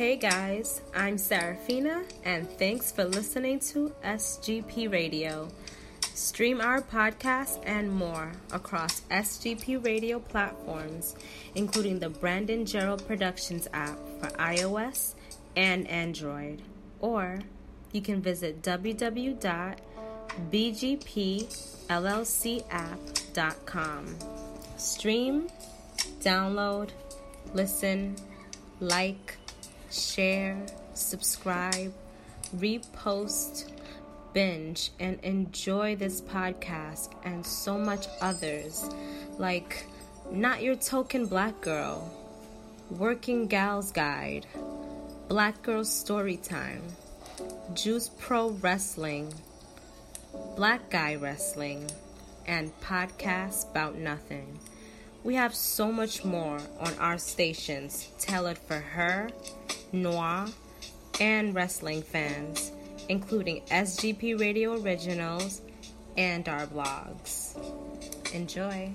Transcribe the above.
guys, I'm Serafina, and thanks for listening to SGP Radio. Stream our podcast and more across SGP Radio platforms, including the Brandon Gerald Productions app for iOS and Android. Or you can visit www.bgpllcapp.com. Stream, download, listen, like, share, subscribe, repost, binge, and enjoy this podcast and so much others like Not Your Token Black Girl, Working Gal's Guide, Black Girl Storytime, Juice Pro Wrestling, Black Guy Wrestling, and Podcasts About Nothing. We have so much more on our stations tailored for her, noir, and wrestling fans, including SGP Radio Originals and our blogs. Enjoy.